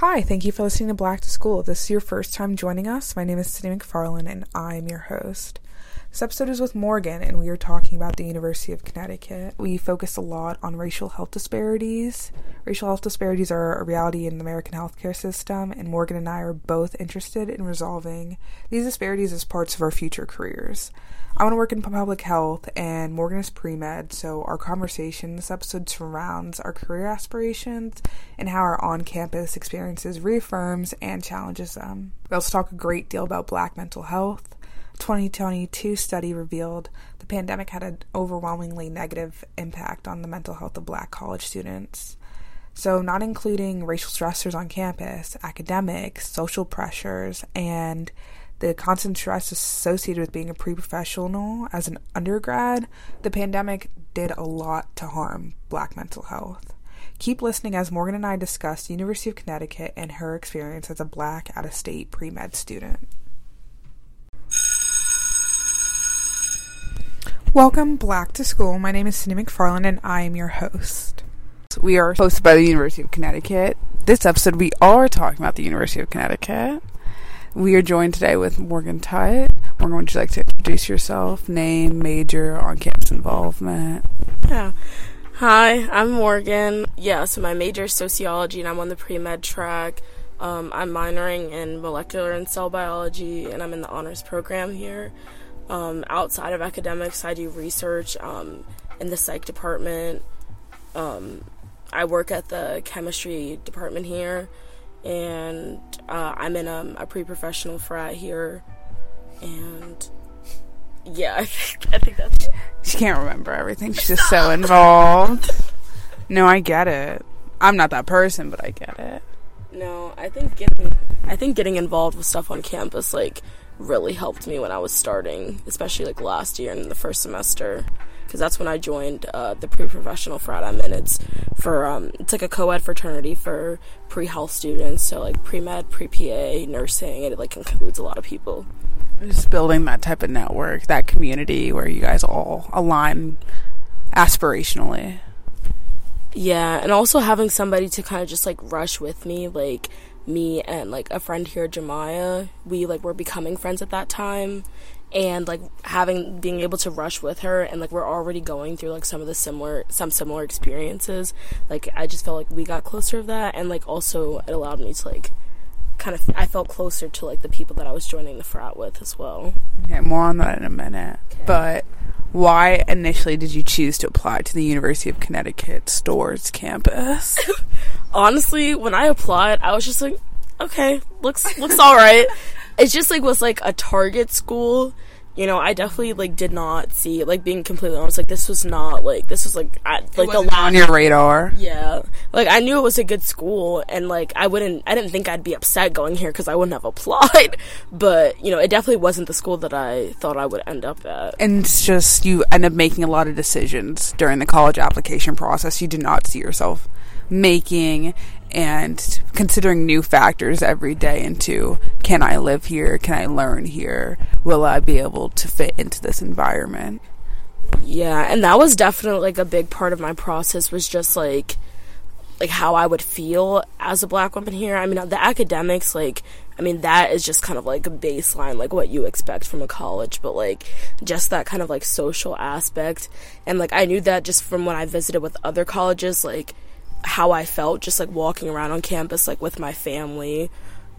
Hi, thank you for listening to Black to School. If this is your first time joining us. My name is Cindy McFarland and I'm your host. This episode is with Morgan, and we are talking about the University of Connecticut. We focus a lot on racial health disparities. Racial health disparities are a reality in the American healthcare system, and Morgan and I are both interested in resolving these disparities as parts of our future careers. I want to work in public health, and Morgan is pre med, so our conversation this episode surrounds our career aspirations and how our on campus experiences reaffirms and challenges them. We also talk a great deal about black mental health 2022 study revealed the pandemic had an overwhelmingly negative impact on the mental health of black college students. So, not including racial stressors on campus, academics, social pressures, and the constant stress associated with being a pre professional as an undergrad, the pandemic did a lot to harm black mental health. Keep listening as Morgan and I discuss University of Connecticut and her experience as a black out of state pre med student. Welcome Black to School. My name is Cindy McFarland and I am your host. We are hosted by the University of Connecticut. This episode, we are talking about the University of Connecticut. We are joined today with Morgan Tutt. Morgan, would you like to introduce yourself? Name, major, on campus involvement? Yeah. Hi, I'm Morgan. Yeah, so my major is sociology and I'm on the pre med track. Um, I'm minoring in molecular and cell biology and I'm in the honors program here. Um, outside of academics, I do research um, in the psych department. Um, I work at the chemistry department here, and uh, I'm in a, a pre-professional frat here, and yeah, I think, I think that's. It. She can't remember everything. She's just so involved. No, I get it. I'm not that person, but I get it. No, I think getting I think getting involved with stuff on campus like really helped me when I was starting, especially like last year in the first semester, because that's when I joined uh, the pre-professional frat I'm in. It's for um, it's like a co-ed fraternity for pre-health students, so like pre-med, pre-PA, nursing, and it like includes a lot of people. Just building that type of network, that community where you guys all align aspirationally. Yeah, and also having somebody to kind of just like rush with me, like me and like a friend here, Jemiah, we like were becoming friends at that time. And like having being able to rush with her and like we're already going through like some of the similar some similar experiences like i just felt like we got closer of that. And like also it allowed me to like kind of i felt closer to like the people that i was joining the frat with as well. Okay more on that in a minute. Okay. but why initially did you choose to apply to the university of connecticut Storrs campus honestly, when I applied, I was just like, okay, looks looks all right. It's just like was like a target school. You know, I definitely like did not see like being completely honest. Like this was not like this was like I, like the on your radar. Yeah, like I knew it was a good school, and like I wouldn't, I didn't think I'd be upset going here because I wouldn't have applied. But you know, it definitely wasn't the school that I thought I would end up at. And it's just you end up making a lot of decisions during the college application process. You did not see yourself making and considering new factors every day into can I live here? Can I learn here? Will I be able to fit into this environment? Yeah, and that was definitely like a big part of my process was just like like how I would feel as a black woman here. I mean, the academics like I mean, that is just kind of like a baseline, like what you expect from a college, but like just that kind of like social aspect. And like I knew that just from when I visited with other colleges, like how I felt just like walking around on campus like with my family,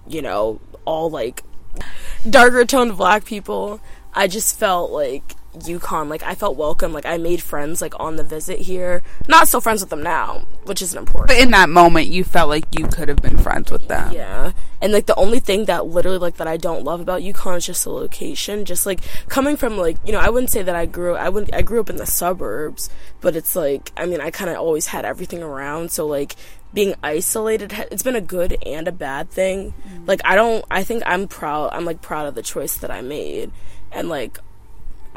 you know, all like darker toned black people. I just felt like UConn, like I felt welcome, like I made friends like on the visit here. Not still friends with them now, which isn't important. But in that moment you felt like you could have been friends with them. Yeah. And like the only thing that literally like that I don't love about UConn is just the location. Just like coming from like, you know, I wouldn't say that I grew I wouldn't. I grew up in the suburbs, but it's like I mean, I kind of always had everything around, so like being isolated it's been a good and a bad thing. Mm-hmm. Like I don't I think I'm proud I'm like proud of the choice that I made. And like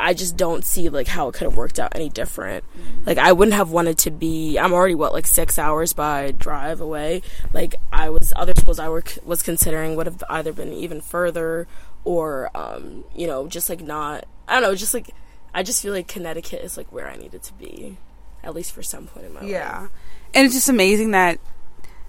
I just don't see like how it could have worked out any different. Mm-hmm. Like I wouldn't have wanted to be. I'm already what like six hours by drive away. Like I was other schools I were was considering would have either been even further or um, you know just like not. I don't know. Just like I just feel like Connecticut is like where I needed to be, at least for some point in my yeah. life. Yeah, and it's just amazing that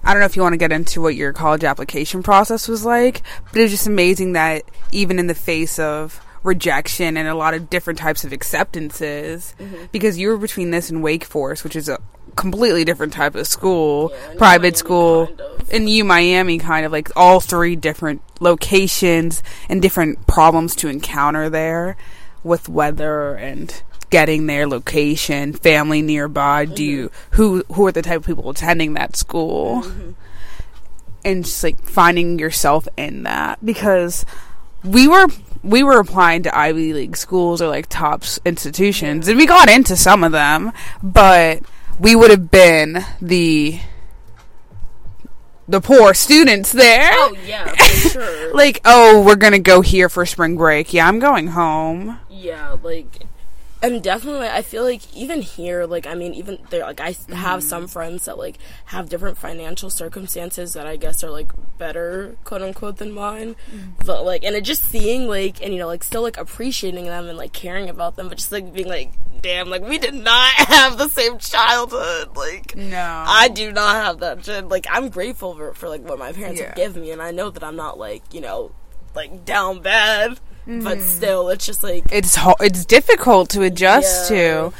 I don't know if you want to get into what your college application process was like, but it was just amazing that even in the face of rejection and a lot of different types of acceptances, Mm-hmm. because you were between this and Wake Forest, which is a completely different type of school, Yeah, private Miami school, kind of. and U Miami kind of like all three different locations and different problems to encounter there with weather and getting there, location, family nearby. Do you who who are the type of people attending that school? And just like finding yourself in that because we were we were applying to Ivy League schools or like top institutions, and we got into some of them, but we would have been the the poor students there. Oh yeah, for sure. Like, oh, we're gonna go here for spring break. Yeah, I'm going home. Yeah, like, and definitely, I feel like even here, like, I mean, even there, like, I mm-hmm. have some friends that like have different financial circumstances that I guess are like better, quote unquote, than mine. Mm-hmm. But like, and it just seeing like, and you know, like, still like appreciating them and like caring about them, but just like being like, damn, like we did not have the same childhood. Like, No, I do not have that shit. Like, I'm grateful for, for like what my parents Yeah. have given me, and I know that I'm not like, you know, like down bad. But Mm-hmm. still, it's just like it's ho- it's difficult to adjust Yeah. to.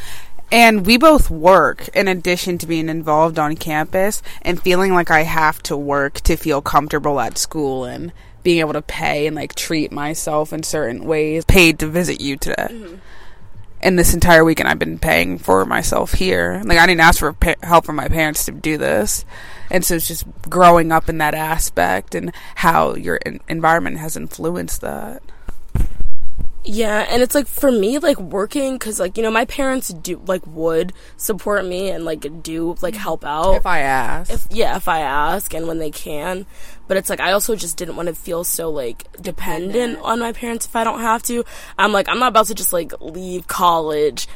And we both work in addition to being involved on campus and feeling like I have to work to feel comfortable at school and being able to pay and like treat myself in certain ways. Paid to visit you today. And this entire weekend, I've been paying for myself here. Like I didn't ask for pa- help from my parents to do this, and so it's just growing up in that aspect and how your en- environment has influenced that. Yeah, and it's like for me, like working, because like you know, my parents do like would support me and like do like help out. If I ask, If, yeah, if I ask and when they can, but it's like I also just didn't want to feel so like dependent. on my parents if I don't have to. I'm like I'm not about to just like leave college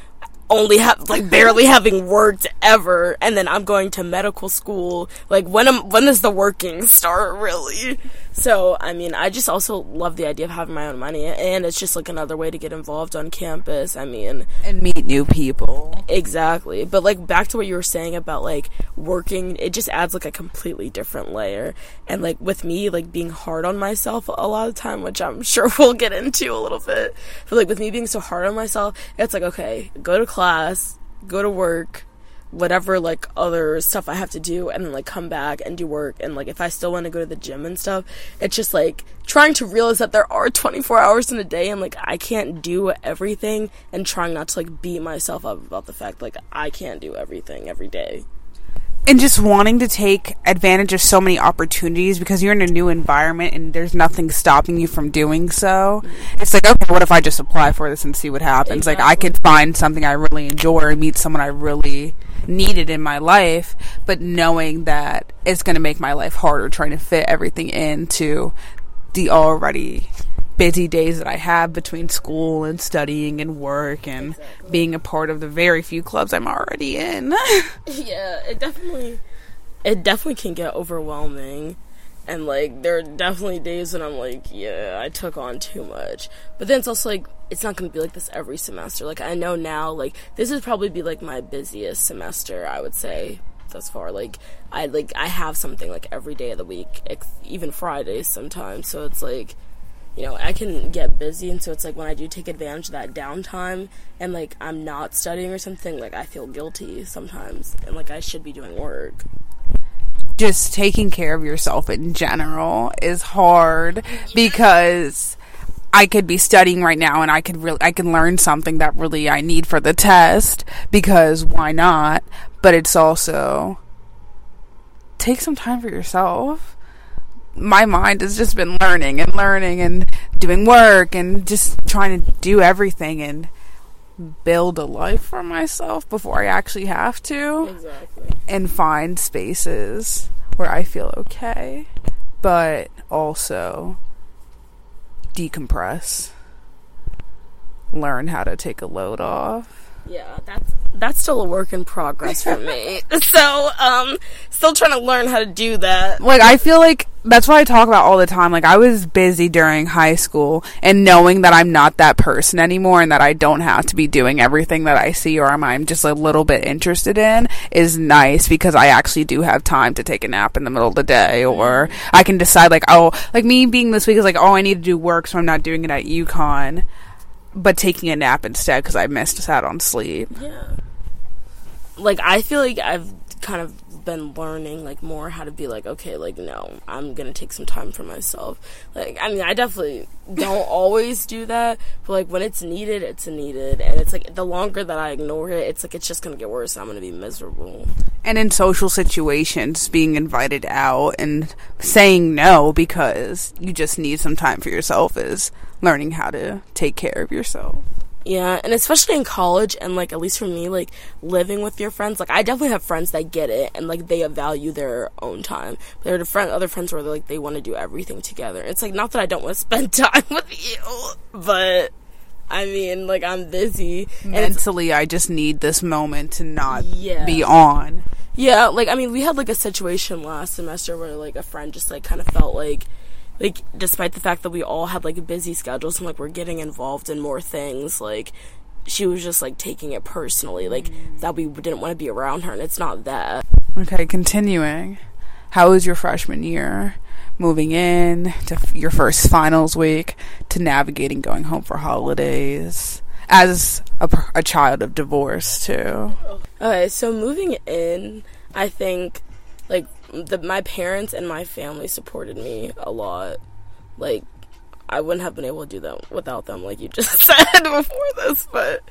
only have like barely having worked ever and then I'm going to medical school. Like when am when does the working start really so I mean I just also love the idea of having my own money and it's just like another way to get involved on campus I mean and meet new people. Exactly. But like back to what you were saying about like working, it just adds like a completely different layer. And like with me like being hard on myself a lot of time, which I'm sure we'll get into a little bit. But like with me being so hard on myself, it's like okay, go to class, go to work, whatever like other stuff I have to do and then like come back and do work and like if I still want to go to the gym and stuff, it's just like trying to realize that there are 24 hours in a day and like I can't do everything and trying not to like beat myself up about the fact like I can't do everything every day. And just wanting to take advantage of so many opportunities because you're in a new environment and there's nothing stopping you from doing so. It's like, okay, what if I just apply for this and see what happens? Like, I could find something I really enjoy or meet someone I really needed in my life, but knowing that it's going to make my life harder trying to fit everything into the already busy days that I have between school and studying and work and being a part of the very few clubs I'm already in. yeah, it definitely it definitely can get overwhelming. And like there are definitely days when I'm like, yeah, I took on too much. But then it's also like it's not going to be like this every semester. Like I know now like this would probably be like my busiest semester, I would say thus far. Like I like I have something like every day of the week, ex- even Fridays sometimes. So it's like you know, I can get busy, and so it's like when I do take advantage of that downtime and like I'm not studying or something, like I feel guilty sometimes, and like I should be doing work. just taking care of yourself in general is hard because I could be studying right now and I could really I can learn something that really I need for the test because why not? But it's also take some time for yourself. My mind has just been learning and learning and doing work and just trying to do everything and build a life for myself before I actually have to Exactly. and find spaces where I feel okay, but also decompress. Learn how to take a load off. Yeah, that's that's still a work in progress for me. so, um, still trying to learn how to do that. Like I feel like that's what I talk about all the time. Like I was busy during high school and knowing that I'm not that person anymore and that I don't have to be doing everything that I see or I'm just a little bit interested in is nice because I actually do have time to take a nap in the middle of the day or I can decide like oh like me being this week is like oh I need to do work so I'm not doing it at UConn but taking a nap instead because I missed out on sleep. Yeah. Like I feel like I've kind of been learning like more how to be like okay like no i'm gonna take some time for myself like i mean i definitely don't always do that but like when it's needed it's needed and it's like the longer that i ignore it it's like it's just gonna get worse and i'm gonna be miserable And in social situations, being invited out and saying no because you just need some time for yourself is learning how to take care of yourself. Yeah, and especially in college, and like at least for me, like living with your friends, like I definitely have friends that get it and like they value their own time. But there are friend, other friends where they like they want to do everything together. It's like not that I don't want to spend time with you, but I mean, like I'm busy. And Mentally, I just need this moment to not Yeah. be on. yeah, like I mean, we had like a situation last semester where like a friend just like kind of felt like. Like, despite the fact that we all had like busy schedules and like we're getting involved in more things, like she was just like taking it personally, like that we didn't want to be around her, and it's not that. Okay, continuing. How was your freshman year? Moving in to f- your first finals week to navigating going home for holidays as a, a child of divorce too. Okay, so moving in, I think like the my parents and my family supported me a lot. Like I wouldn't have been able to do that without them, like you just said before this, but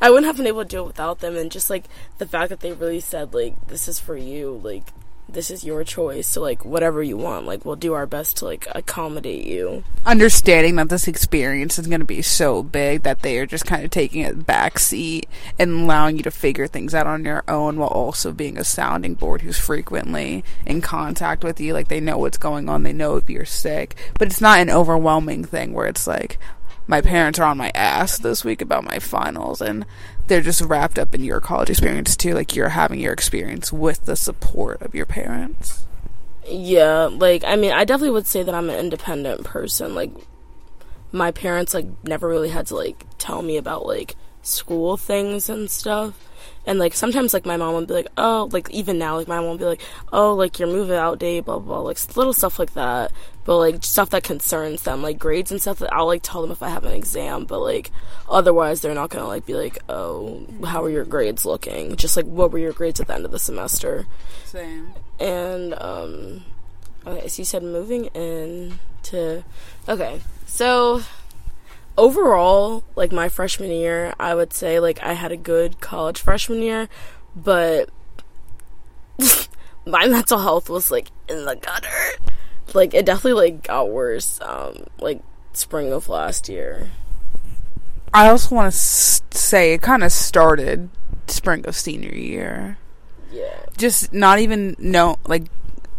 I wouldn't have been able to do it without them and just like the fact that they really said like this is for you, like this is your choice, so like whatever you want, like we'll do our best to like accommodate you. understanding that this experience is going to be so big that they are just kind of taking a back seat and allowing you to figure things out on your own while also being a sounding board who's frequently in contact with you. Like they know what's going on. They know if you're sick. But it's not an overwhelming thing where it's like my parents are on my ass this week about my finals and they're just wrapped up in your college experience too like you're having your experience with the support of your parents Yeah, like I mean, I definitely would say that I'm an independent person. Like my parents like never really had to like tell me about like school things and stuff. And like sometimes like my mom would be like, "Oh, like even now like my mom would be like, "Oh, like your move out day, blah blah, blah. like little stuff like that." But like stuff that concerns them, like grades and stuff that I'll like tell them if I have an exam, but like otherwise they're not going to like be like, "Oh, how are your grades looking?" Just like what were your grades at the end of the semester? same And um okay, so you said moving in to okay. So overall, like my freshman year, I would say like I had a good college freshman year, but my mental health was like in the gutter. Like it definitely like got worse um like spring of last year. I also want to s- say it kind of started spring of senior year. Yeah. Just not even know like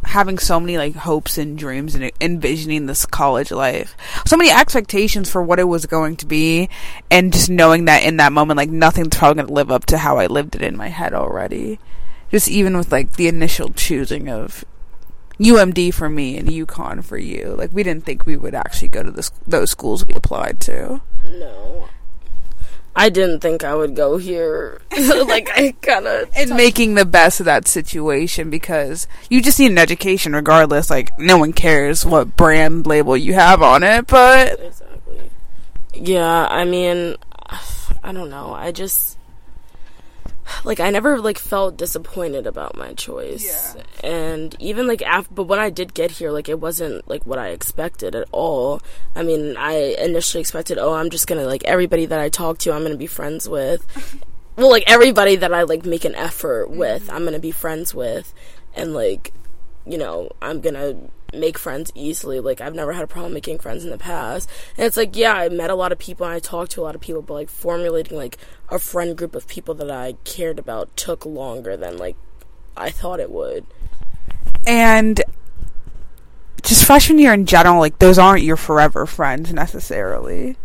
having so many like hopes and dreams and envisioning this college life. So many expectations for what it was going to be and just knowing that in that moment like nothing's probably going to live up to how I lived it in my head already. Just even with like the initial choosing of UMD for me and UConn for you. Like we didn't think we would actually go to those schools we applied to. No. I didn't think I would go here. like I kind of and making the best of that situation because you just need an education regardless like no one cares what brand label you have on it but Exactly. Yeah, I mean, I don't know. I just like I never like felt disappointed about my choice. And even like after but when I did get here like it wasn't like what I expected at all. I mean, I initially expected, "Oh, I'm just going to like everybody that I talk to, I'm going to be friends with." well, like everybody that I like make an effort with, mm-hmm. I'm going to be friends with and like you know, I'm gonna make friends easily. Like I've never had a problem making friends in the past. And it's like, yeah, I met a lot of people and I talked to a lot of people, but like formulating like a friend group of people that I cared about took longer than like I thought it would. and just freshman year in general like those aren't your forever friends necessarily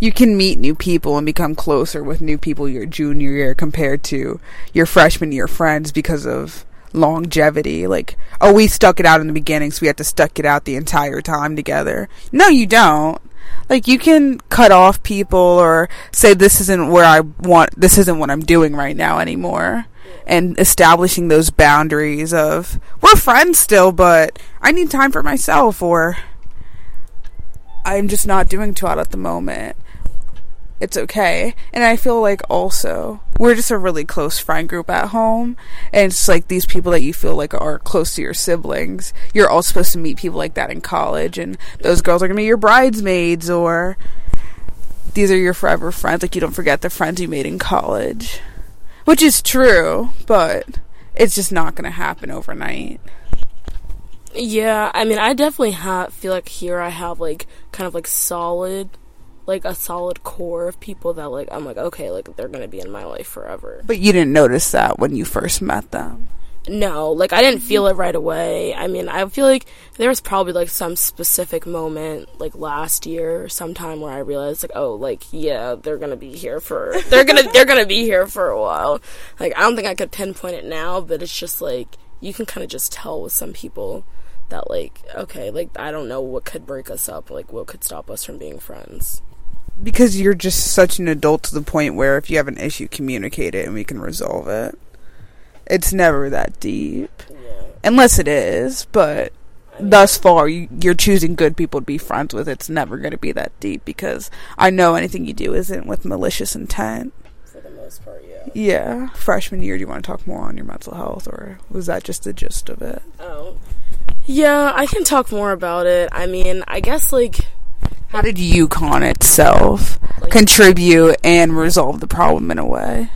you can meet new people and become closer with new people your junior year compared to your freshman year friends because of longevity. Like, oh, we stuck it out in the beginning, so we have to stuck it out the entire time together. No, you don't. Like, you can cut off people or say this isn't where I want, this isn't what I'm doing right now anymore. And establishing those boundaries of, we're friends still, but I need time for myself or I'm just not doing too hot at the moment it's okay. And I feel like also we're just a really close friend group at home, and it's like these people that you feel like are close to your siblings. You're all supposed to meet people like that in college, and those girls are gonna be your bridesmaids, or these are your forever friends. Like you don't forget the friends you made in college, which is true, but it's just not gonna happen overnight. Yeah, I mean, I definitely have feel like here I have like kind of like solid like a solid core of people that like I'm like okay like they're gonna be in my life forever. But you didn't notice that when you first met them. No, like I didn't feel it right away. I mean, I feel like there was probably like some specific moment, like last year, or sometime where I realized, like, oh, like yeah, they're gonna be here for, they're gonna, they're gonna be here for a while. Like I don't think I could pinpoint it now, but it's just like you can kind of just tell with some people that like, okay, like I don't know what could break us up, like what could stop us from being friends because you're just such an adult to the point where if you have an issue, communicate it and we can resolve it. It's never that deep, yeah. unless it is. But I mean, thus far, you, you're choosing good people to be friends with. It's never going to be that deep because I know anything you do isn't with malicious intent. For the most part, yeah. Yeah. Freshman year, do you want to talk more on your mental health, or was that just the gist of it? Oh, yeah. I can talk more about it. I mean, I guess like how did UConn itself like, contribute and resolve the problem in a way?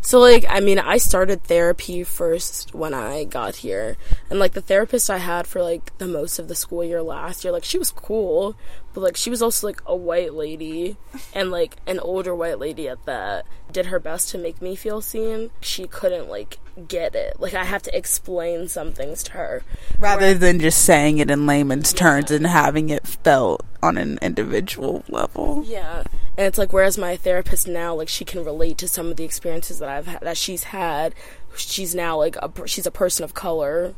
So like I mean I started therapy first when I got here and like the therapist I had for like the most of the school year last year like she was cool but like she was also like a white lady. And like an older white lady at that did her best to make me feel seen. She couldn't like get it. Like I have to explain some things to her. Rather Where, than just saying it in layman's yeah. terms and having it felt on an individual level. Yeah. And it's like whereas my therapist now like she can relate to some of the experiences that I've had that she's had she's now like a she's a person of color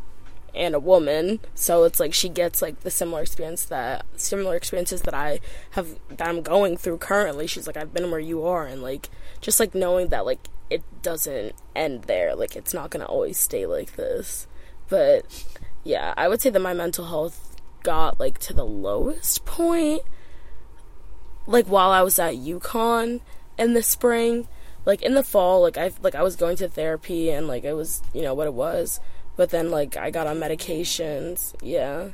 and a woman. So it's like she gets like the similar experience that similar experiences that I have that I'm going through currently. She's like I've been where you are and like just like knowing that like it doesn't end there. Like it's not going to always stay like this. But yeah I would say that my mental health got like to the lowest point like while I was at UConn in the spring, like in the fall, like I like I was going to therapy and like it was you know what it was, but then like I got on medications. Yeah,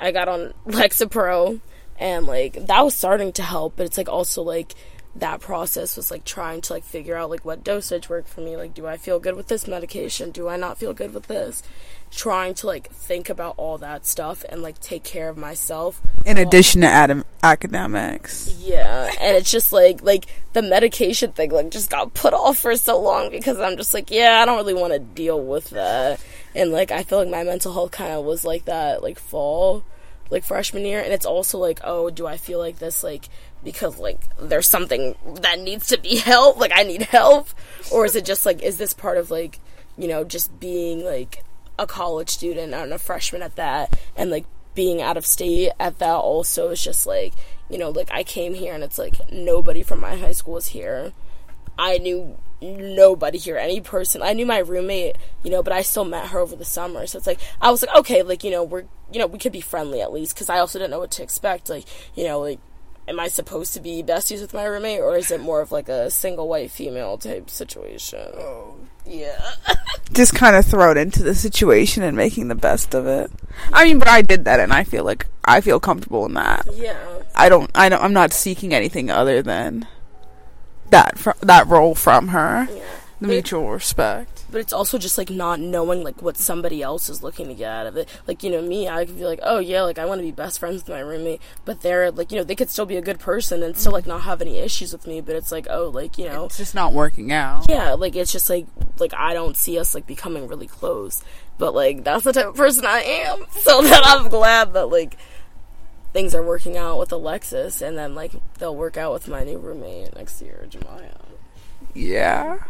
I got on Lexapro, and like that was starting to help, but it's like also like that process was like trying to like figure out like what dosage worked for me. Like do i feel good with this medication? Do i not feel good with this? Trying to like think about all that stuff and like take care of myself. In addition to ad- academics. Yeah and it's just like like the medication thing like just got put off for so long because i'm just like yeah i don't really want to deal with that and like i feel like my mental health kind of was like that like fall like freshman year and it's also like oh do i feel like this like because like there's something that needs to be help like i need help? Or is it just like is this part of like you know just being like a college student and a freshman at that and like being out of state at that also is just like you know like i came here and it's like nobody from my high school is here. I knew nobody here any person i knew my roommate you know but i still met her over the summer so it's like i was like okay like you know we're you know we could be friendly at least because i also didn't know what to expect like you know like am I supposed to be besties with my roommate, or is it more of like a single white female type situation? Oh, yeah. Just kind of thrown into the situation and making the best of it. I mean, but I did that, and I feel like I feel comfortable in that. Yeah. I don't. I don't. I'm not seeking anything other than that. Fr- that role from her. Yeah. The mutual respect but it's also just like not knowing like what somebody else is looking to get out of it. Like you know me, I could be like, oh yeah, like I want to be best friends with my roommate, but they're like you know they could still be a good person and still like not have any issues with me. But it's like oh like you know it's just not working out. Yeah, like it's just like like I don't see us like becoming really close. But like that's the type of person I am. So that I'm glad that like things are working out with Alexis, and then like they'll work out with my new roommate next year, Jemiah. Yeah.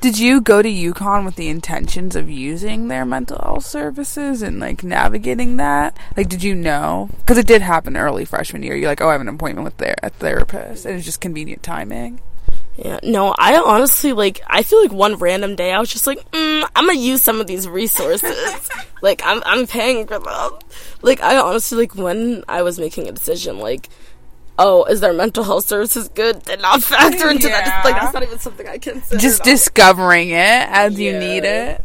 Did you go to UConn with the intentions of using their mental health services and like navigating that? Like, did you know? Because it did happen early freshman year. You're like, oh, I have an appointment with their a therapist, and it's just convenient timing. Yeah, no, I honestly like. I feel like one random day I was just like, mm, I'm gonna use some of these resources. like, I'm I'm paying for them. Like, I honestly like when I was making a decision, like, oh, is their mental health services good? Did not factor into that. Just, like, that's not even something I consider. Just discovering it as you need it.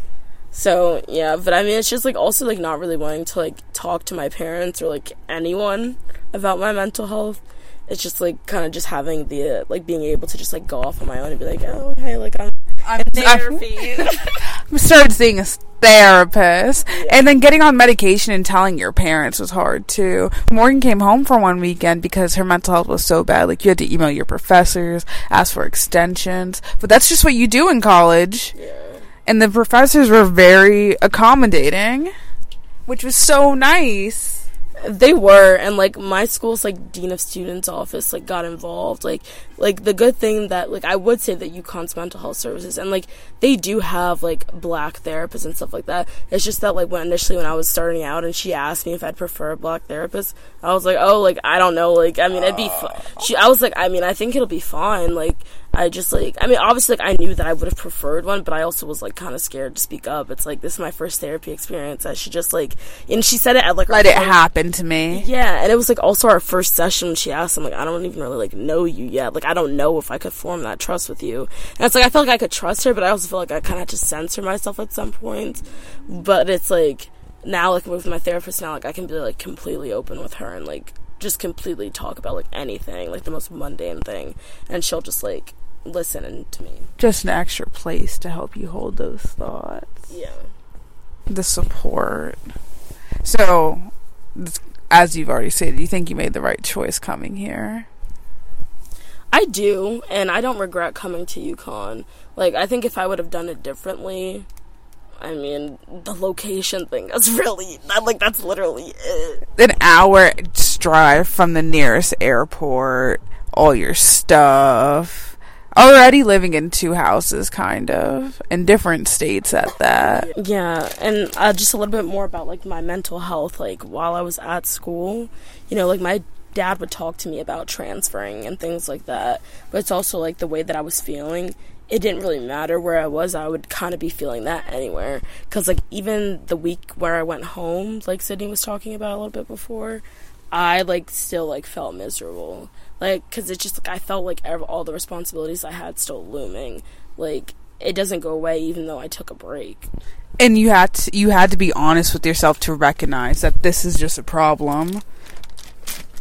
So yeah, but I mean, it's just like also like not really wanting to like talk to my parents or like anyone about my mental health it's just like kind of just having the uh, like being able to just like go off on my own and be like, oh hey, like I'm, I'm therapy. I started seeing a therapist, yeah. and then getting on medication and telling your parents was hard too. Morgan came home for one weekend because her mental health was so bad. Like you had to email your professors, ask for extensions, but that's just what you do in college. Yeah. And the professors were very accommodating, which was so nice. They were, and like my school's like dean of students office like got involved. Like, like the good thing that like I would say that UConn's mental health services and like they do have like black therapists and stuff like that. It's just that like when initially when I was starting out and she asked me if I'd prefer a black therapist, I was like, oh, like I don't know. Like I mean, it'd be. Fu-. She, I was like, I mean, I think it'll be fine. Like I just like I mean obviously like I knew that I would have preferred one, but I also was like kind of scared to speak up. It's like this is my first therapy experience. I should just like and she said it at like let it happen to me. Yeah, and it was like also our first session. When she asked, I'm like I don't even really like know you yet. Like I don't know if I could form that trust with you. And it's like I felt like I could trust her, but I also feel like I kind of had to censor myself at some point. But it's like now like with my therapist now like I can be like completely open with her and like just completely talk about like anything, like the most mundane thing, and she'll just like listening to me. Just an extra place to help you hold those thoughts. Yeah. The support. So, as you've already said, you think you made the right choice coming here? I do, and I don't regret coming to UConn. Like, I think if I would have done it differently, I mean, the location thing is really, like, that's literally it. An hour drive from the nearest airport, all your stuff already living in two houses, kind of, in different states at that. Yeah, and uh, just a little bit more about like my mental health. Like while I was at school, you know, like my dad would talk to me about transferring and things like that. But it's also like the way that I was feeling. It didn't really matter where I was. I would kind of be feeling that anywhere. Because like even the week where I went home, like Sydney was talking about a little bit before, I like still like felt miserable like because it's just like I felt like all the responsibilities I had still looming. Like it doesn't go away even though I took a break. And you had to, you had to be honest with yourself to recognize that this is just a problem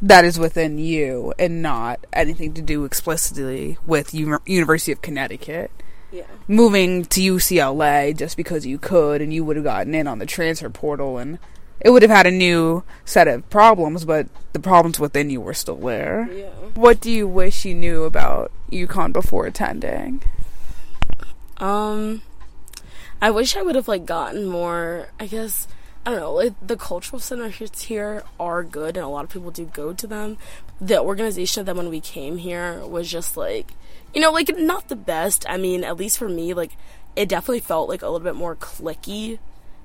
that is within you and not anything to do explicitly with U- University of Connecticut. Yeah. Moving to UCLA just because you could and you would have gotten in on the transfer portal and it would have had a new set of problems, but the problems within you were still there. Yeah. What do you wish you knew about UConn before attending? Um, I wish I would have like gotten more. I guess I don't know. Like the cultural centers here are good, and a lot of people do go to them. The organization of them when we came here was just like, you know, like not the best. I mean, at least for me, like it definitely felt like a little bit more clicky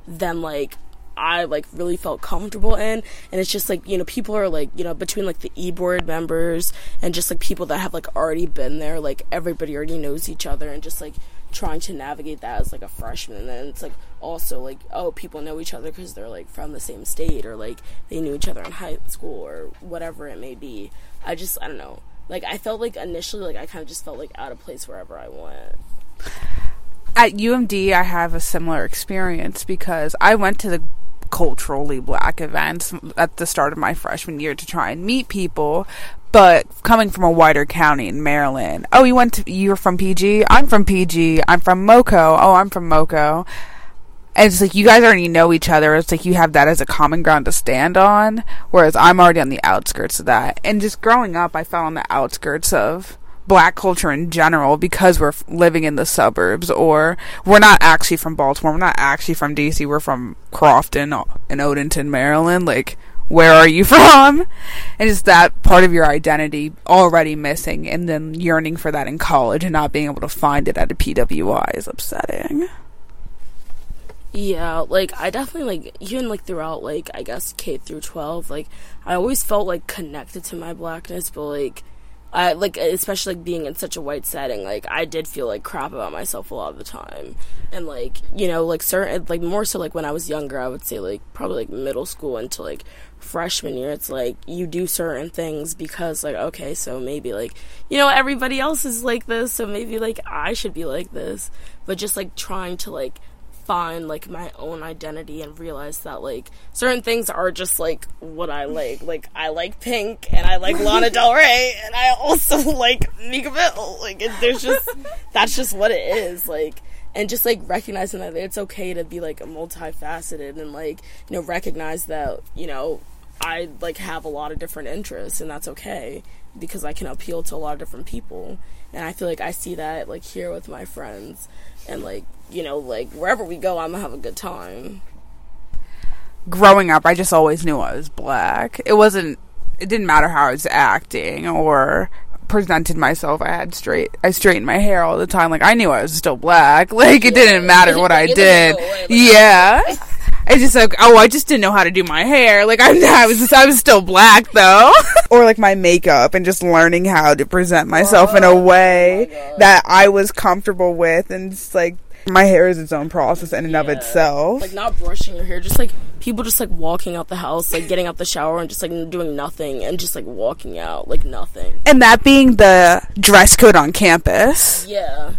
than like I like really felt comfortable in. And it's just like, you know, people are like, you know, between like the e board members and just like people that have like already been there, like everybody already knows each other and just like trying to navigate that as like a freshman. And then it's like also like, oh, people know each other because they're like from the same state or like they knew each other in high school or whatever it may be. I just, I don't know. Like, I felt like initially, like, I kind of just felt like out of place wherever I went at UMD, I have a similar experience because I went to the culturally black events at the start of my freshman year to try and meet people. But coming from a wider county in Maryland, oh, you went to, you're from PG? I'm from PG. I'm from MoCo. Oh, I'm from MoCo. And it's like you guys already know each other. It's like you have that as a common ground to stand on. Whereas I'm already on the outskirts of that. And just growing up, I fell on the outskirts of black culture in general because we're living in the suburbs or we're not actually from Baltimore, we're not actually from DC, we're from Crofton in Odenton, Maryland. Like where are you from? And just that part of your identity already missing and then yearning for that in college and not being able to find it at a PWI is upsetting. Yeah, like I definitely like even like throughout like I guess K through 12, like I always felt like connected to my blackness, but like I like especially like being in such a white setting, like I did feel like crap about myself a lot of the time. And like, you know, like certain like more so like when I was younger, I would say like probably like middle school until like freshman year, it's like you do certain things because like okay, so maybe like you know everybody else is like this, so maybe like I should be like this. But just like trying to like find like my own identity and realize that like certain things are just like what I like. Like I like Pink and I like Lana Del Rey and I also like Meek Mill. Like it, there's just that's just what it is. Like and just like recognizing that it's okay to be like multifaceted and like you know recognize that you know I like have a lot of different interests and that's okay because I can appeal to a lot of different people and I feel like I see that like here with my friends and like you know like wherever we go I'm gonna have a good time. Growing up, I just always knew I was black. It wasn't. It didn't matter how I was acting or presented myself. I had straight. I straightened my hair all the time. Like I knew I was still black. Like it didn't matter what I did. Yeah. I just like oh I just didn't know how to do my hair like I, I was just, I was still black though or like my makeup and just learning how to present myself in a way God. that I was comfortable with and just like my hair is its own process in and of itself Like not brushing your hair, just like people just like walking out the house, like getting out the shower and just like doing nothing and just like walking out like nothing. and that being the dress code on campus Yeah.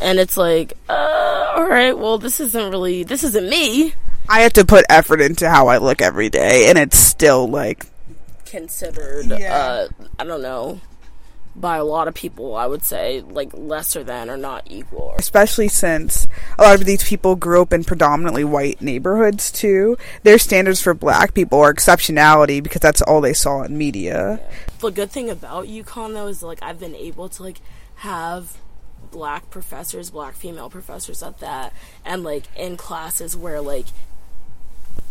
And it's like, uh, all right, well, this isn't really, this isn't me. I have to put effort into how I look every day, and it's still like Considered, Yeah. uh, I don't know, by a lot of people, I would say, like lesser than or not equal. especially since a lot of these people grew up in predominantly white neighborhoods too. Their standards for black people are exceptionality because that's all they saw in media. the good thing about UConn though is like I've been able to like have black professors, black female professors at that, and like in classes where like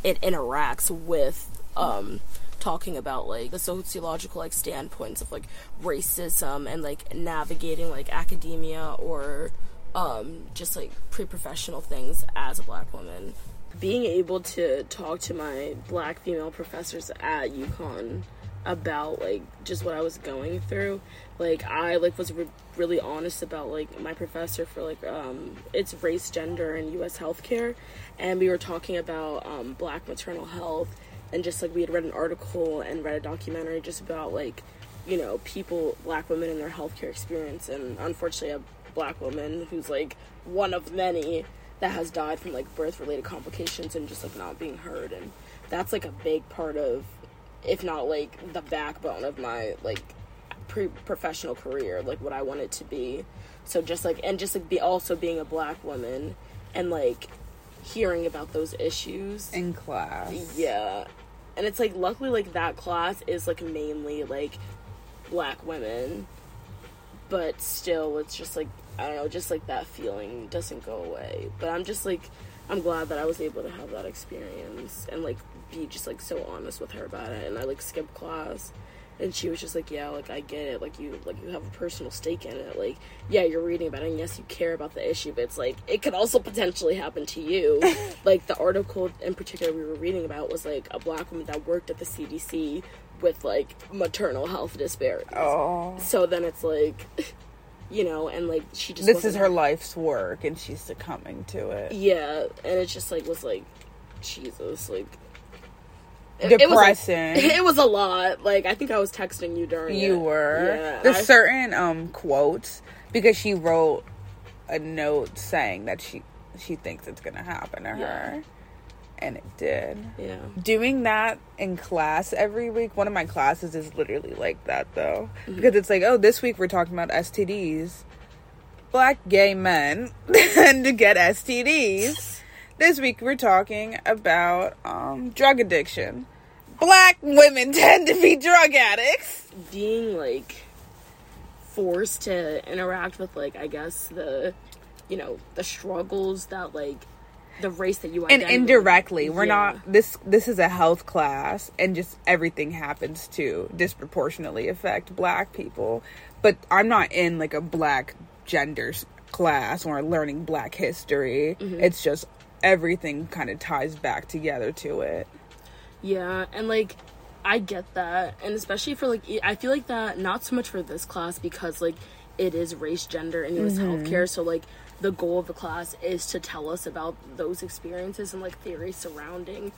it interacts with um talking about like the sociological like standpoints of like racism and like navigating like academia or um just like pre-professional things as a black woman being able to talk to my black female professors at UConn about like just what I was going through. Like I like was re- really honest about like my professor for like um it's race, gender, and U.S. healthcare, and we were talking about um, black maternal health, and just like we had read an article and read a documentary just about like you know people, black women and their healthcare experience, and unfortunately a black woman who's like one of many that has died from like birth related complications and just like not being heard. And that's like a big part of if not like the backbone of my like pre professional career like what I want it to be. So just like and just like be also being a black woman and like hearing about those issues. In class. yeah. And it's like luckily like that class is like mainly like black women. But still it's just like i don't know just like that feeling doesn't go away. But i'm just like i'm glad that i was able to have that experience and like be just like so honest with her about it. And i like skipped class and she was just like yeah like i get it. Like you like you have a personal stake in it. Like yeah you're reading about it. And yes you care about the issue but it's like it could also potentially happen to you. Like the article in particular we were reading about was like a black woman that worked at the cdc with like maternal health disparities Oh. so then it's like you know and like she just This is her life's work, and she's succumbing to it. yeah and it just like was like jesus like it- it was, Depressing. it was a lot like i think i was texting you during You it. were. yeah There's I- certain um quotes because she wrote a note saying that she she thinks it's gonna happen to Yeah. her, and it did. yeah Doing that in class every week. One of my classes is literally like that though, Mm-hmm. because it's like, oh, this week we're talking about STDs. Black gay men tend to get STDs. This week we're talking about um, drug addiction. Black women tend to be drug addicts. being like forced to interact with like I guess the you know the struggles that like the race that you are. and indirectly we're Yeah. not this this is a health class and just everything happens to disproportionately affect black people but i'm not in like a black genders class or learning black history Mm-hmm. it's just everything kind of ties back together to it Yeah, and like I get that, and especially for like I feel like that not so much for this class because like it is race, gender, and it was healthcare. So like the goal of the class is to tell us about those experiences and like theories surrounding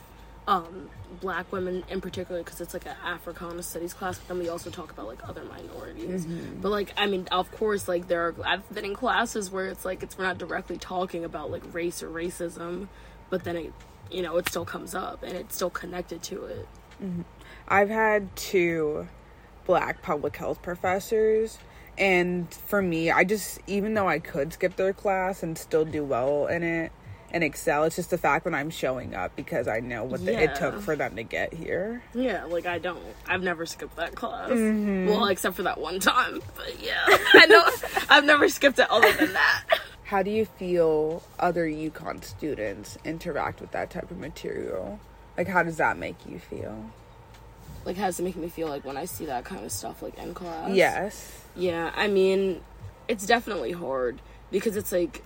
um black women in particular because it's like an africana studies class but then we also talk about like other minorities. But like i mean of course like there are i've been in classes where it's like it's we're not directly talking about like race or racism but then it you know it still comes up and it's still connected to it. Mm-hmm. I've had two black public health professors, and for me, I just, even though I could skip their class and still do well in it and excel, it's just the fact that I'm showing up because I know what the, Yeah. it took for them to get here. yeah like i don't i've never skipped that class. Mm-hmm. Well except for that one time but yeah. I know i've never skipped it other than that How do you feel other UConn students interact with that type of material? Like, how does that make you feel? like how does it make me feel like when i see that kind of stuff like in class Yes. Yeah, I mean, it's definitely hard because it's like,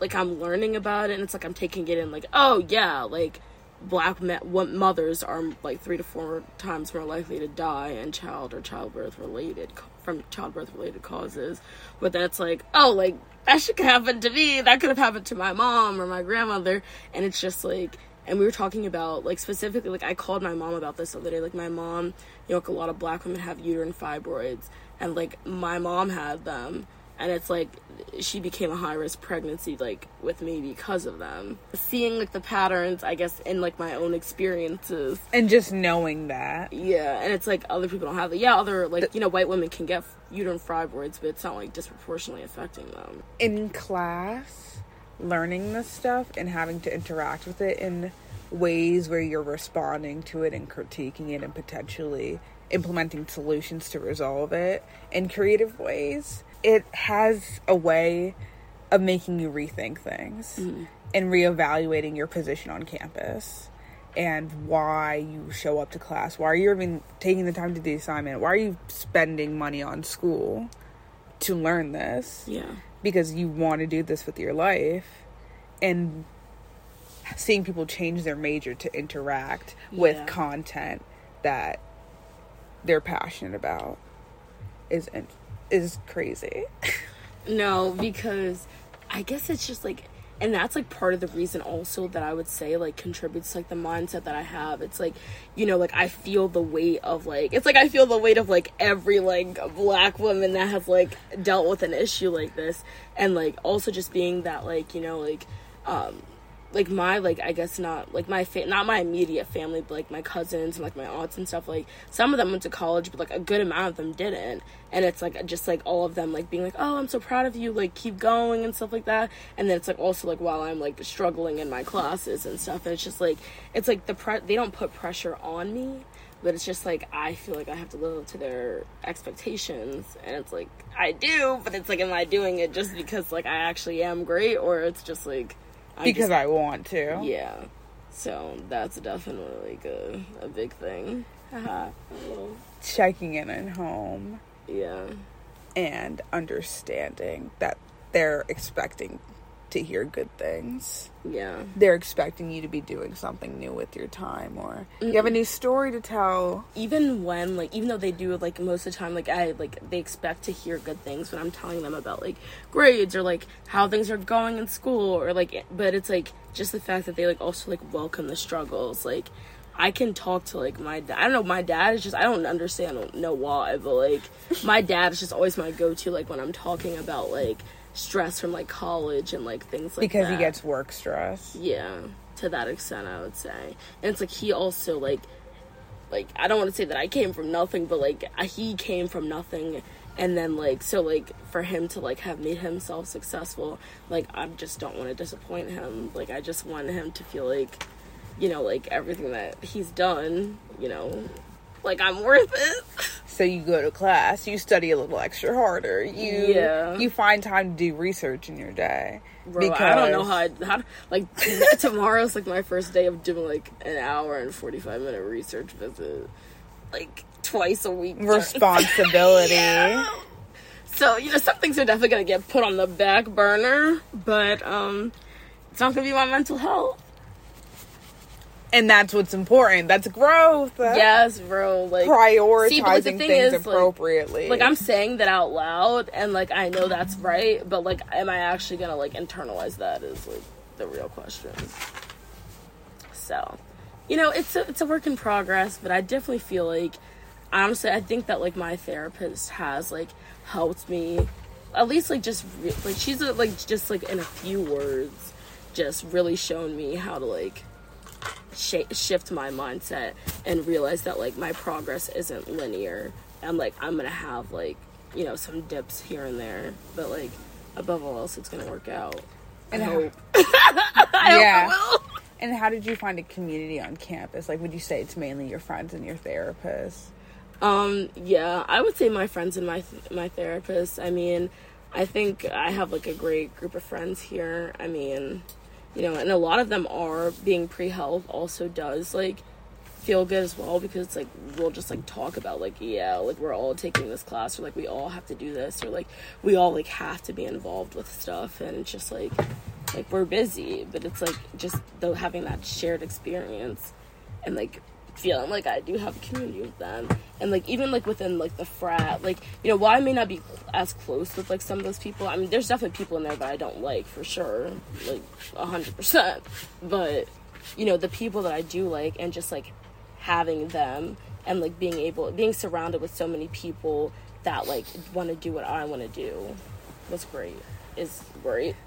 like I'm learning about it, and it's like I'm taking it in, like, oh yeah, like black me- what mothers are like three to four times more likely to die in child or childbirth related from childbirth related causes, but that's like, oh, like that should happen to me, that could have happened to my mom or my grandmother, and it's just like. And we were talking about like specifically like I called my mom about this the other day. Like my mom, you know, like a lot of black women have uterine fibroids, and like my mom had them and it's like she became a high risk pregnancy like with me because of them. Seeing like the patterns i guess in like my own experiences. And just knowing that. yeah and it's like other people don't have it. Yeah other like you know white women can get uterine fibroids but it's not like disproportionately affecting them. In class learning this stuff and having to interact with it in ways where you're responding to it and critiquing it and potentially implementing solutions to resolve it in creative ways it has a way of making you rethink things mm. and reevaluating your position on campus and why you show up to class. Why are you even taking the time to do the assignment. Why are you spending money on school to learn this? Yeah. Because you want to do this with your life and seeing people change their major to interact with content that they're passionate about is is crazy. No, because I guess it's just like, and that's like part of the reason also that I would say like contributes to like the mindset that I have. It's like, you know, like I feel the weight of like, it's like I feel the weight of like every like black woman that has like dealt with an issue like this. And like also just being that like, you know, like, um, like my like I guess not like my fa- not my immediate family but like my cousins and like my aunts and stuff like some of them went to college but like a good amount of them didn't. And it's like just like all of them like being like oh I'm so proud of you like keep going and stuff like that. And then it's like also like while I'm like struggling in my classes and stuff and it's just like it's like the pre- they don't put pressure on me but it's just like I feel like I have to live up to their expectations. And it's like I do but it's like am I doing it just because like I actually am great? Or it's just like I because just- I want to. yeah. So that's definitely a, a big thing. Well, Checking in at home yeah. and understanding that they're expecting to hear good things. Yeah. They're expecting you to be doing something new with your time or you have a new story to tell. Even when like even though they do like most of the time like I like they expect to hear good things when I'm telling them about like grades or like how things are going in school or like but it's like just the fact that they like also like welcome the struggles like I can talk to like my dad. I don't know. My dad is just I don't understand. I don't know why, but like my dad is just always my go-to. Like when I'm talking about like stress from like college and like things like because that. he gets work stress. Yeah, to that extent, I would say. And it's like he also like, like I don't want to say that I came from nothing, but like he came from nothing, and then like so like for him to like have made himself successful, like I just don't want to disappoint him. Like I just want him to feel like, you know, like everything that he's done, you know, like I'm worth it. So you go to class, you study a little extra harder. You Yeah. you find time to do research in your day. Bro, I don't know how I how like tomorrow's like my first day of doing like an hour and forty five minute research visit, like twice a week. responsibility. So you know some things are definitely gonna get put on the back burner, but um, it's not gonna be my mental health. And that's what's important. That's growth. Yes, bro. Like Prioritizing See, like, the thing things is, appropriately. like I'm saying that out loud, and like I know that's right, but like, am I actually gonna like internalize that? Is like the real question. So, you know, it's a it's a work in progress, but I definitely feel like honestly, I think that like my therapist has like helped me, at least like just re- like she's like just like in a few words, just really shown me how to like sh- shift my mindset and realize that like my progress isn't linear and like I'm gonna have like you know some dips here and there, but like above all else, it's gonna work out. And I hope. I Yeah. hope it will. And how did you find a community on campus? Like, would you say it's mainly your friends and your therapist? Um, yeah, I would say my friends and my my therapist. I mean, I think I have like a great group of friends here. I mean, you know, and a lot of them are being pre-health also does like feel good as well because it's like we'll just like talk about like yeah, like we're all taking this class or like we all have to do this or like we all like have to be involved with stuff and it's just like like we're busy, but it's like just though having that shared experience and like feeling like I do have a community with them. And like even like within like the frat, like you know, while I may not be as close with like some of those people, I mean, there's definitely people in there that I don't like for sure, like a hundred percent. But you know, the people that I do like, and just like having them and like being able, being surrounded with so many people that like want to do what I want to do was great. Is great.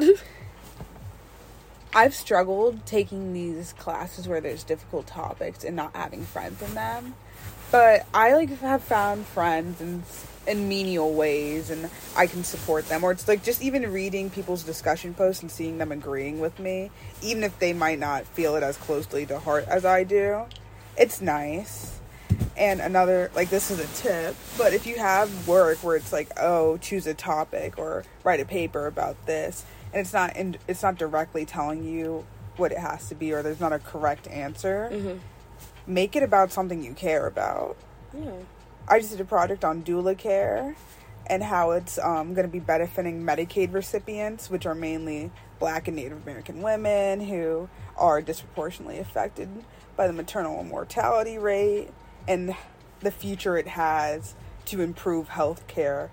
I've struggled taking these classes where there's difficult topics and not having friends in them. But I like have found friends in in menial ways and I can support them or it's like just even reading people's discussion posts and seeing them agreeing with me even if they might not feel it as closely to heart as I do. It's nice. And another like this is a tip, but if you have work where it's like, oh, choose a topic or write a paper about this, and it's not in, it's not directly telling you what it has to be or there's not a correct answer, make it about something you care about. yeah. I just did a project on doula care and how it's um, going to be benefiting Medicaid recipients, which are mainly Black and Native American women who are disproportionately affected by the maternal mortality rate and the future it has to improve health care,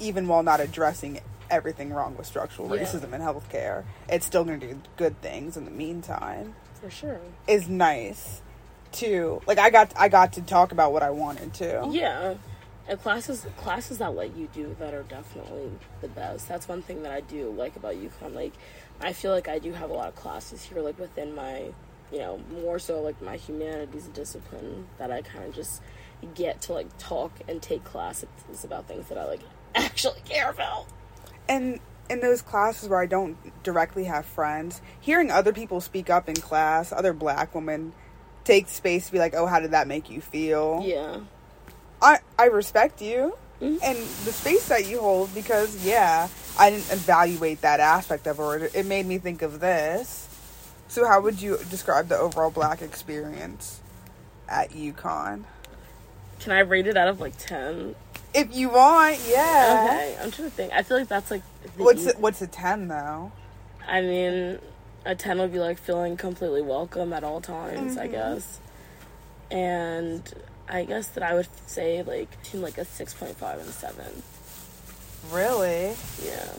even while not addressing everything wrong with structural Yeah. racism in healthcare. It's still going to do good things in the meantime For sure. is nice to like I got I got to talk about what I wanted to. Yeah. And classes classes that let you do that are definitely the best. That's one thing that I do like about UConn. Like I feel like I do have a lot of classes here like within my you know, more so like my humanities discipline that I kind of just get to like talk and take classes about things that I like actually care about. And in those classes where I don't directly have friends, hearing other people speak up in class, other black women take space to be like, "Oh, how did that make you feel?" Yeah. I I respect you Mhm. and the space that you hold because yeah, I didn't evaluate that aspect of it. It it made me think of this. So, how would you describe the overall black experience at UConn? Can I rate it out of like 10? If you want, yeah. Okay. I'm trying to think. I feel like that's like What's easy- it, what's a ten though? I mean, a 10 would be like feeling completely welcome at all times, I mm-hmm. guess. And I guess that I would say like between like a 6.5 and 7. Really? Yeah.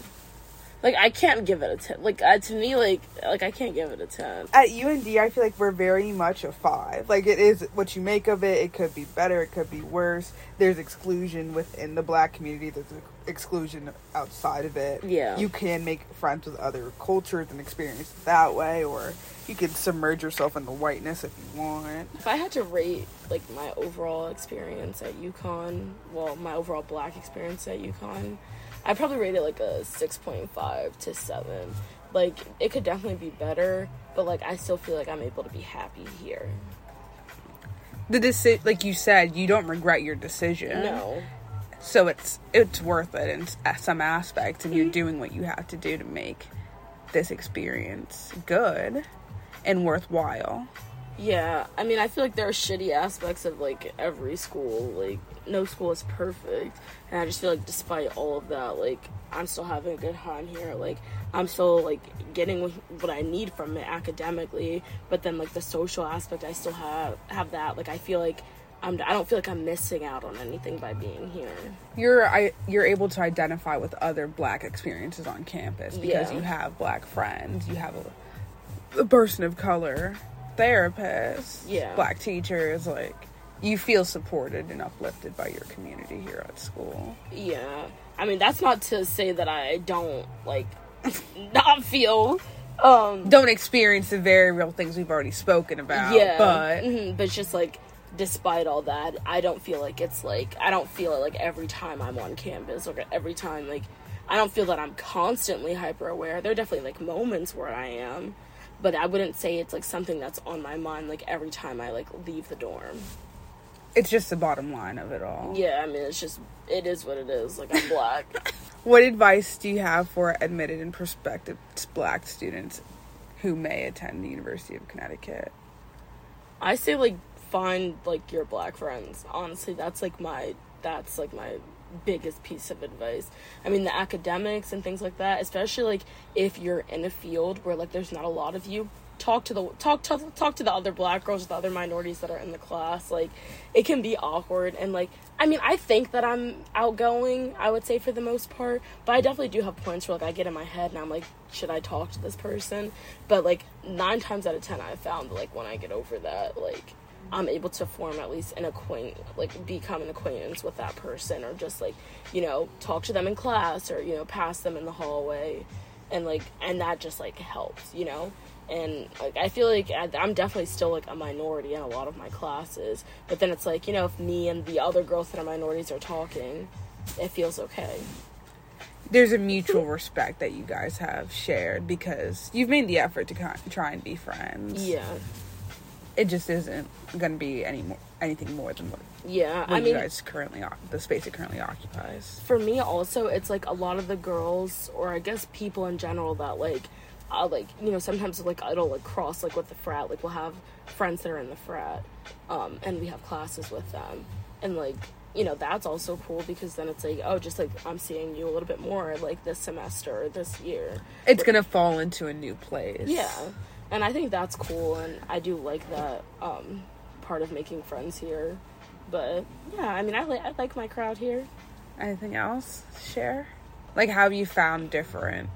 Like I can't give it a 10. Like uh, to me like like I can't give it a 10. At UND, I feel like we're very much a five. Like it is what you make of it. It could be better. It could be worse. There's exclusion within the black community. There's exclusion outside of it. Yeah. You can make friends with other cultures and experience it that way, or you can submerge yourself in the whiteness if you want. If I had to rate like my overall experience at UConn, well, my overall black experience at UConn, I'd probably rate it like a 6.5 to 7. Like it could definitely be better, but like I still feel like I'm able to be happy here. the decision, like you said, you don't regret your decision. No. So it's it's worth it in some aspects, and Mm-hmm. you're doing what you have to do to make this experience good and worthwhile. Yeah, I mean, I feel like there are shitty aspects of like every school. Like, no school is perfect, and I just feel like despite all of that, like I'm still having a good time here. Like, I'm still like getting what I need from it academically, but then like the social aspect, I still have have that. Like, I feel like I'm I don't feel like I'm missing out on anything by being here. You're I, you're able to identify with other Black experiences on campus because Yeah. you have Black friends, you have a, a person of color, therapists, Yeah. Black teachers. Like you feel supported and uplifted by your community here at school. Yeah, I mean that's not to say that I don't like not feel. Um, Don't experience the very real things we've already spoken about. yeah but mhm, but just like despite all that i don't feel like it's like i don't feel it like every time i'm on campus or every time like i don't feel that i'm constantly hyper aware there are definitely like moments where i am but i wouldn't say it's like something that's on my mind like every time i like leave the dorm it's just the bottom line of it all. yeah i mean it's just it is what it is like i'm black What advice do you have for admitted and prospective Black students who may attend the University of Connecticut? I say like find like your black friends. Honestly, that's like my that's like my biggest piece of advice. I mean, the academics and things like that, especially like if you're in a field where like there's not a lot of you, talk to the talk to talk to the other black girls, the other minorities that are in the class. Like it can be awkward and like I mean, I think that I'm outgoing, I would say for the most part, but I definitely do have points where like I get in my head and I'm like, should I talk to this person? But like 9 times out of 10 I've found like when I get over that, like I'm able to form at least an acquaint like become an acquaintance with that person or just like, you know, talk to them in class or, you know, pass them in the hallway and like and that just like helps, you know? and like I feel like I'm definitely still like a minority in a lot of my classes. But then it's like you know if me and the other girls that are minorities are talking, it feels okay. There's a mutual respect that you guys have shared because you've made the effort to try and be friends. Yeah, It just isn't going to be any more, anything more than what, yeah. what I you mean, guys currently, the space it currently occupies. for me also, it's like a lot of the girls or I guess people in general that like. Uh, like you know sometimes like it'll like cross like with the frat like we'll have friends that are in the frat um and we have classes with them and like you know that's also cool because then it's like oh just like i'm seeing you a little bit more like this semester or this year It's going to fall into a new place. Yeah, and I think that's cool, and I do like that um, part of making friends here. But yeah, I mean, I like I like my crowd here. Anything else? Share? Like, how have you found different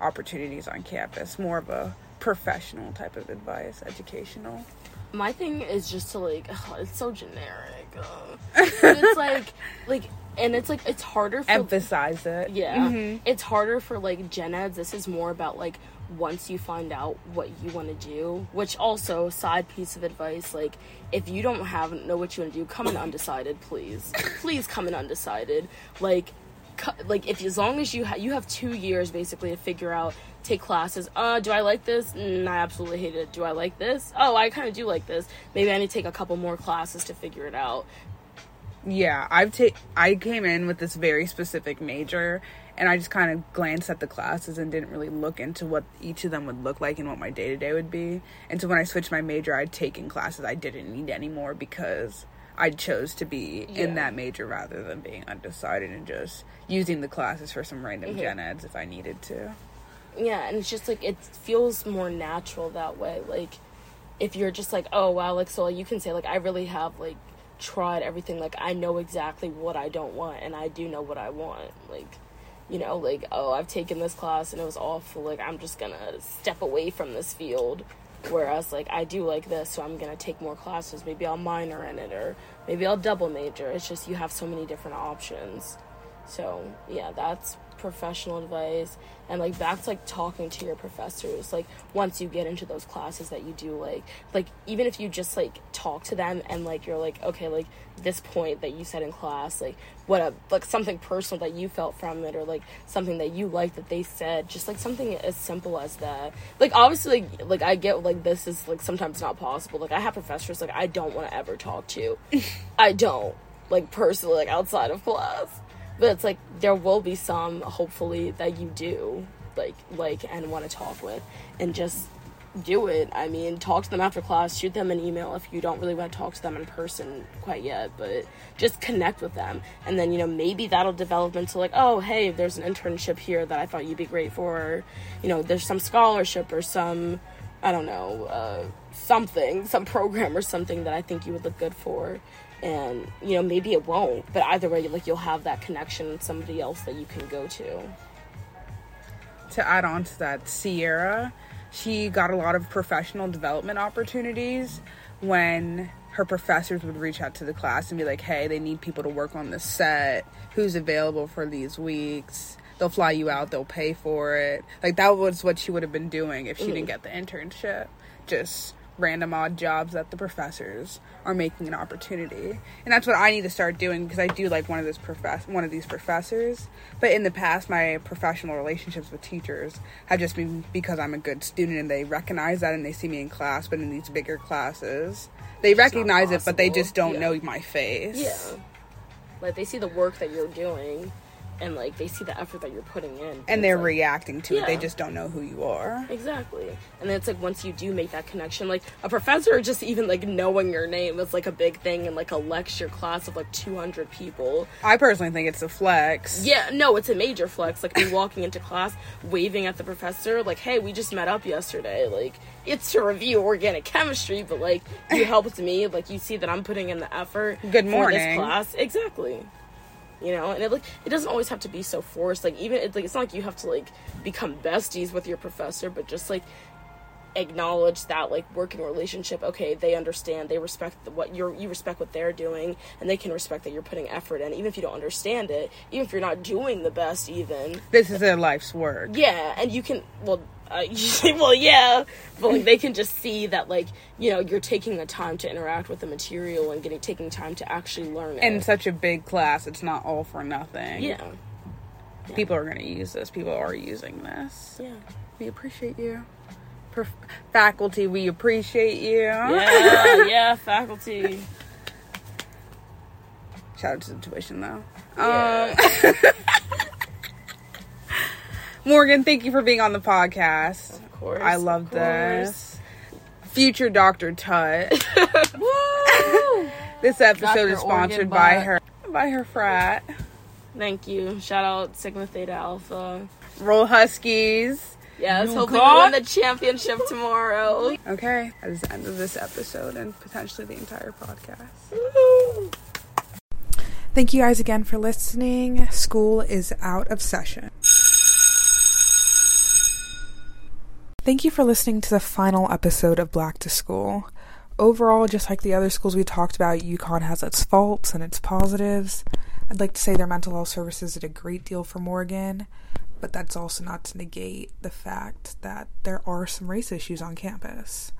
opportunities on campus? More of a professional type of advice, educational. My thing is just to like, it's so generic. Uh, it's like, like, and it's like it's harder for Emphasize it. Yeah. It's harder for like gen eds. This is more about like once you find out what you want to do, which also side piece of advice like if you don't have know what you want to do, come in undecided, please. please come in undecided. Like cu- like if as long as you ha- you have 2 years basically to figure out take classes. Uh do I like this? Mm, I absolutely hate it. Do I like this? Oh, I kind of do like this. Maybe I need to take a couple more classes to figure it out. Yeah, I've ta- I came in with this very specific major and I just kind of glanced at the classes and didn't really look into what each of them would look like and what my day-to-day would be. And so when I switched my major, I'd taken classes I didn't need anymore because I chose to be Yeah. in that major rather than being undecided and just using the classes for some random mm-hmm. gen eds if I needed to. Yeah, and it's just like it feels more natural that way. Like if you're just like, oh wow, like so you can say like I really have like tried everything. Like I know exactly what I don't want, and I do know what I want. Like you know, like oh I've taken this class and it was awful. Like I'm just gonna step away from this field. Whereas like I do like this, so I'm gonna take more classes. Maybe I'll minor in it, or maybe I'll double major. It's just you have so many different options. So yeah, that's professional advice and like back to like talking to your professors like once you get into those classes that you do like like even if you just like talk to them and like you're like okay like this point that you said in class like what a like something personal that you felt from it or like something that you liked that they said just like something as simple as that. Like obviously like, like i get like this is like sometimes not possible. Like i have professors like i don't want to ever talk to. I don't like personally like outside of class but it's like there will be some hopefully that you do like like and want to talk with and just do it. I mean talk to them after class shoot them an email if you don't really want to talk to them in person quite yet but just connect with them. And then you know maybe that'll develop into like oh hey there's an internship here that i thought you'd be great for. Or, you know there's some scholarship or some i don't know uh, something some program or something that i think you would look good for and you know maybe it won't but either way like you'll have that connection with somebody else that you can go to to add on to that, Sierra, she got a lot of professional development opportunities when her professors would reach out to the class and be like, hey, they need people to work on the set. Who's available for these weeks? They'll fly you out, they'll pay for it. Like, that was what she would have been doing if she didn't mm. get the internship. Just random odd jobs that the professors are making an opportunity. And that's what i need to start doing because i do like one of this profess one of these professors. But in the past my professional relationships with teachers have just been because i'm a good student and they recognize that and they see me in class but in these bigger classes they It's recognize it but they just don't Yeah. know my face. Yeah. Like they see the work that you're doing and like they see the effort that you're putting in and It's they're like- reacting to it they just don't know who you are Exactly. And then it's like once you do make that connection, like a professor just even like knowing your name is like a big thing in like a lecture class of like 200 people. i personally think it's a flex Yeah, no, it's a major flex. Like me walking into class, waving at the professor, like, hey, we just met up yesterday. Like, it's to review organic chemistry, but like, you helped me. Like, you see that I'm putting in the effort Good for morning. this class. Exactly. You know, and it like it doesn't always have to be so forced. Like even it, like it's not like you have to like become besties with your professor, but just like acknowledge that like working relationship okay they understand they respect the, what you're you respect what they're doing and they can respect that you're putting effort in even if you don't understand it even if you're not doing the best even. This is their life's work. Yeah and you can well uh, well yeah but like they can just see that like you know you're taking the time to interact with the material and getting taking time to actually learn it. in such a big class it's not all for nothing. Yeah. People are going to use this. People are using this. Yeah. We appreciate you. Faculty we appreciate you. Yeah yeah faculty. Shout out to the tuition though. Yeah. um morgan thank you for being on the podcast of course i love this future dr Tutt Woo! this episode Dr. is sponsored Oregon by Butt. her by her frat Thank you. Shout out Sigma Theta Alpha. roll huskies Yes, You hopefully got- we win the championship tomorrow. okay that is the end of this episode and potentially the entire podcast Woo! Thank you guys again for listening. School is out of session. Thank you for listening to the final episode of Black to School. Overall, just like the other schools we talked about, UConn has its faults and its positives. I'd like to say their mental health services did a great deal for Morgan, but that's also not to negate the fact that there are some race issues on campus.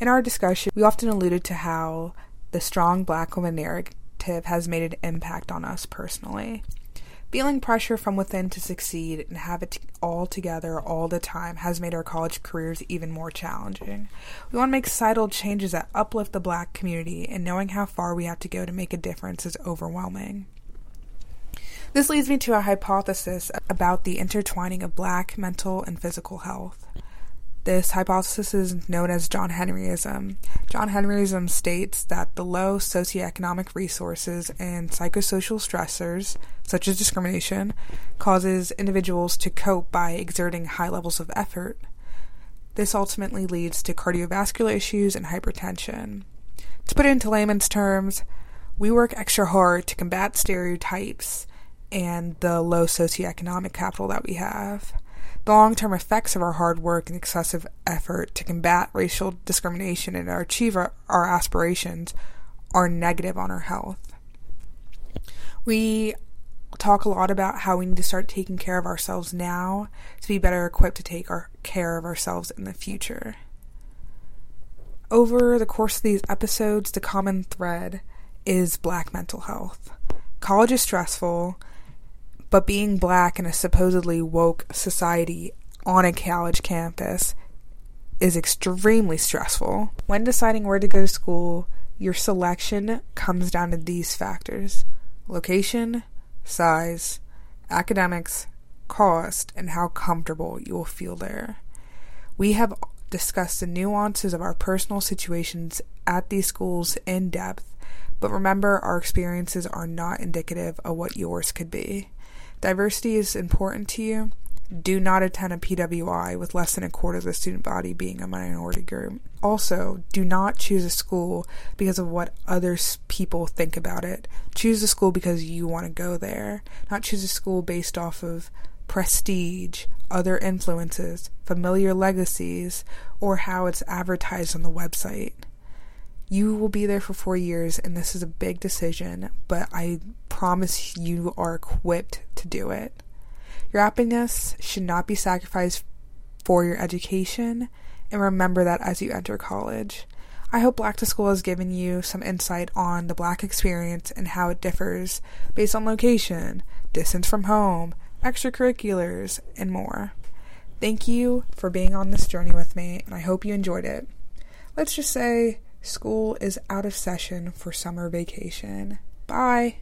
In our discussion, we often alluded to how the strong black woman narrative has made an impact on us personally. Feeling pressure from within to succeed and have it all together all the time has made our college careers even more challenging. We want to make societal changes that uplift the black community, and knowing how far we have to go to make a difference is overwhelming. This leads me to a hypothesis about the intertwining of black mental and physical health. This hypothesis is known as John Henryism. John Henryism states that the low socioeconomic resources and psychosocial stressors, such as discrimination, causes individuals to cope by exerting high levels of effort. This ultimately leads to cardiovascular issues and hypertension. To put it into layman's terms, we work extra hard to combat stereotypes and the low socioeconomic capital that we have. The long term effects of our hard work and excessive effort to combat racial discrimination and achieve our, our aspirations are negative on our health. We talk a lot about how we need to start taking care of ourselves now to be better equipped to take our care of ourselves in the future. Over the course of these episodes, the common thread is black mental health. College is stressful, but being black in a supposedly woke society on a college campus is extremely stressful. When deciding where to go to school, your selection comes down to these factors location, size, academics, cost, and how comfortable you will feel there. We have discussed the nuances of our personal situations at these schools in depth, but remember our experiences are not indicative of what yours could be. Diversity is important to you. Do not attend a PWI with less than a quarter of the student body being a minority group. Also, do not choose a school because of what other people think about it. Choose a school because you want to go there. Not choose a school based off of prestige, other influences, familiar legacies, or how it's advertised on the website. You will be there for four years, and this is a big decision, but I promise you are equipped to do it. Your happiness should not be sacrificed for your education, and remember that as you enter college. I hope Black to School has given you some insight on the Black experience and how it differs based on location, distance from home, extracurriculars, and more. Thank you for being on this journey with me, and I hope you enjoyed it. Let's just say school is out of session for summer vacation. Bye.